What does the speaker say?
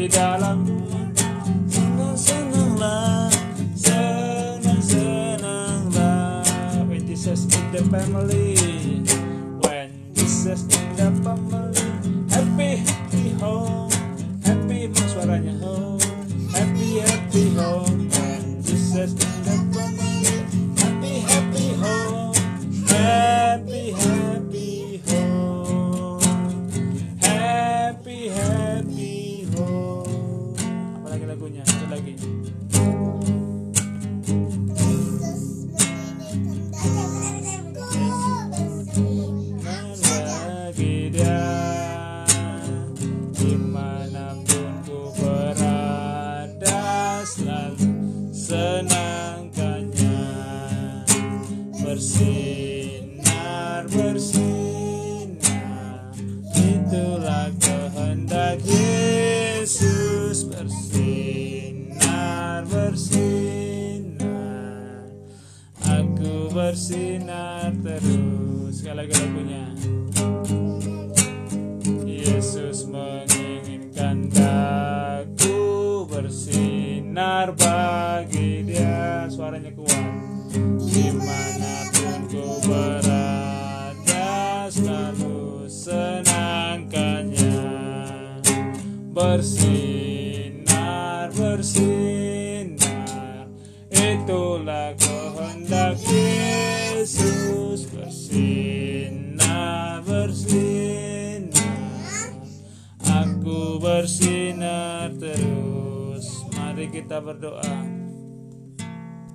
di dalam senang senanglah senang senanglah with this is the family. Senangkannya. Bersinar bersinar. Itulah kehendak Yesus. Bersinar bersinar. Aku bersinar terus. Sekali lagi Yesus menginginkan bersinar bagi dia suaranya kuat. Di mana pun ku berada selalu senangkannya. Bersinar bersinar itulah kehendak Yesus. Bersinar bersinar. Aku bersinar terus mari kita berdoa